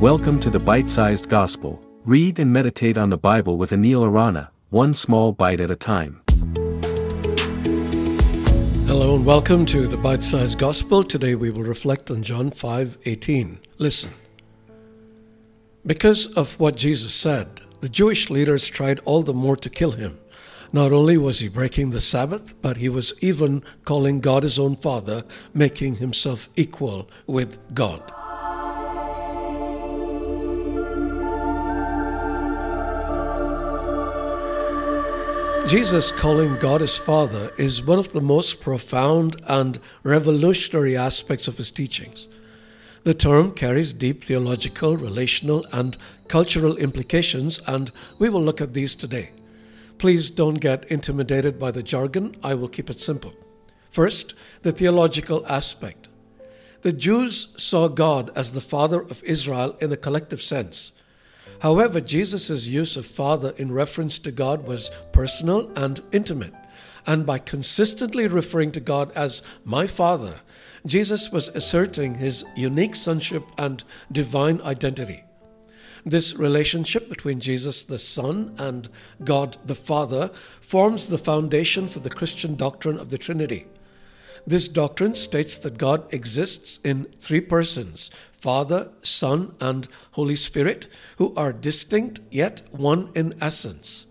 Welcome to the Bite Sized Gospel. Read and meditate on the Bible with Anil Arana, one small bite at a time. Hello and welcome to the Bite Sized Gospel. Today we will reflect on John 5:18. Listen. Because of what Jesus said, the Jewish leaders tried all the more to kill him. Not only was he breaking the Sabbath, but he was even calling God his own Father, making himself equal with God. Jesus calling God his Father is one of the most profound and revolutionary aspects of his teachings. The term carries deep theological, relational, and cultural implications, and we will look at these today. Please don't get intimidated by the jargon, I will keep it simple. First, the theological aspect. The Jews saw God as the Father of Israel in a collective sense. However, Jesus' use of Father in reference to God was personal and intimate. And by consistently referring to God as my Father, Jesus was asserting his unique sonship and divine identity. This relationship between Jesus the Son and God the Father forms the foundation for the Christian doctrine of the Trinity. This doctrine states that God exists in three persons Father, Son, and Holy Spirit, who are distinct yet one in essence.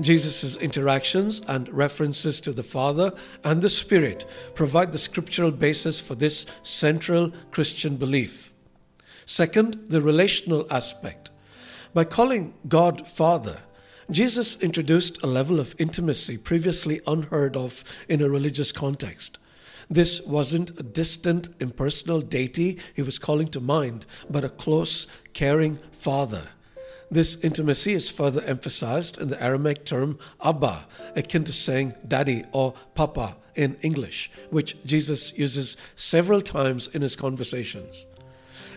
Jesus' interactions and references to the Father and the Spirit provide the scriptural basis for this central Christian belief. Second, the relational aspect. By calling God Father, Jesus introduced a level of intimacy previously unheard of in a religious context. This wasn't a distant, impersonal deity he was calling to mind, but a close, caring father. This intimacy is further emphasized in the Aramaic term Abba, akin to saying daddy or papa in English, which Jesus uses several times in his conversations.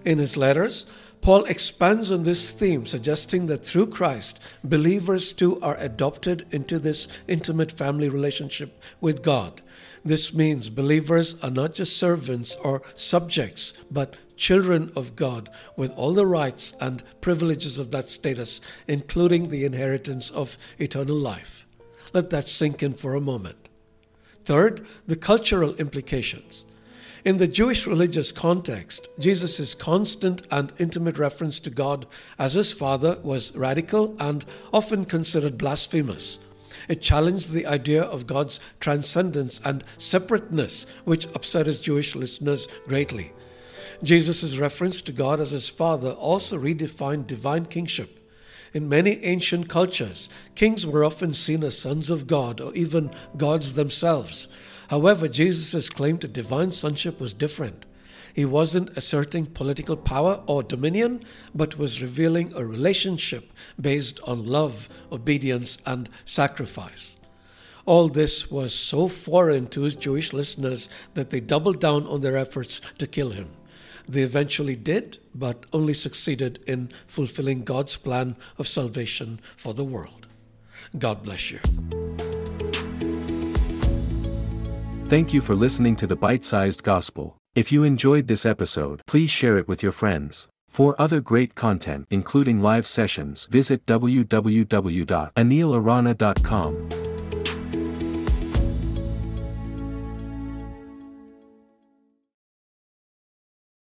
In his letters, Paul expands on this theme, suggesting that through Christ, believers too are adopted into this intimate family relationship with God. This means believers are not just servants or subjects, but children of God with all the rights and privileges of that status, including the inheritance of eternal life. Let that sink in for a moment. Third, the cultural implications. In the Jewish religious context, Jesus' constant and intimate reference to God as his Father was radical and often considered blasphemous. It challenged the idea of God's transcendence and separateness, which upset his Jewish listeners greatly. Jesus' reference to God as his Father also redefined divine kingship. In many ancient cultures, kings were often seen as sons of God or even gods themselves. However, Jesus' claim to divine sonship was different. He wasn't asserting political power or dominion, but was revealing a relationship based on love, obedience, and sacrifice. All this was so foreign to his Jewish listeners that they doubled down on their efforts to kill him. They eventually did, but only succeeded in fulfilling God's plan of salvation for the world. God bless you. Thank you for listening to the Bite Sized Gospel. If you enjoyed this episode, please share it with your friends. For other great content, including live sessions, visit www.anilarana.com.